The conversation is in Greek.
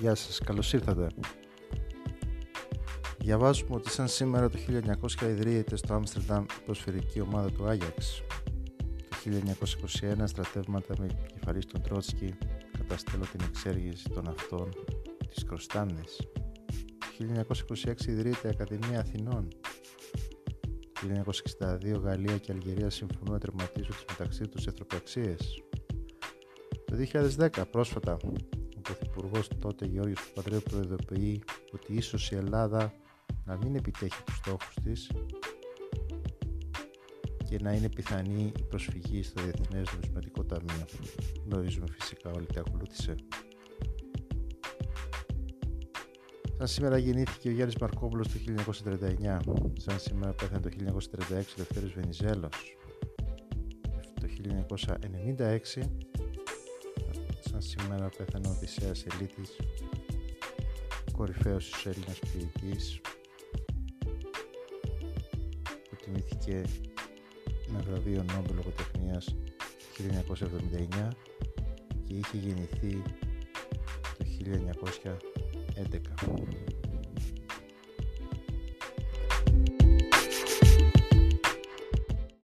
Γεια σας, καλώς ήρθατε. Διαβάζουμε ότι σαν σήμερα το 1900 ιδρύεται στο Άμστερνταμ η προσφαιρική ομάδα του Άγιαξ. Το 1921 στρατεύματα με κεφαλής τον Τρότσκι καταστέλω την εξέργηση των αυτών της Κροστάνης. Το 1926 ιδρύεται η Ακαδημία Αθηνών. Το 1962 Γαλλία και Αλγερία συμφωνούν να τερματίσουν τις μεταξύ τους εθνοπραξίες. Το 2010 πρόσφατα ο Πρωθυπουργός τότε Γιώργος Παπαδρέου προειδοποιεί ότι ίσως η Ελλάδα να μην επιτέχει τους στόχους της και να είναι πιθανή η προσφυγή στο Διεθνές Νομισματικό Ταμείο. Γνωρίζουμε φυσικά όλοι τι ακολούθησε. Σαν σήμερα γεννήθηκε ο Γιάννης Μαρκόπουλος το 1939. Σαν σήμερα πέθανε το 1936 ο Δευτέρης Βενιζέλος. Το 1996 σαν σήμερα πέθανε ο Οδυσσέας Ελίτης, κορυφαίος της Έλληνας ποιητής, που τιμήθηκε με βραβείο Νόμπελ Λογοτεχνίας το 1979 και είχε γεννηθεί το 1911.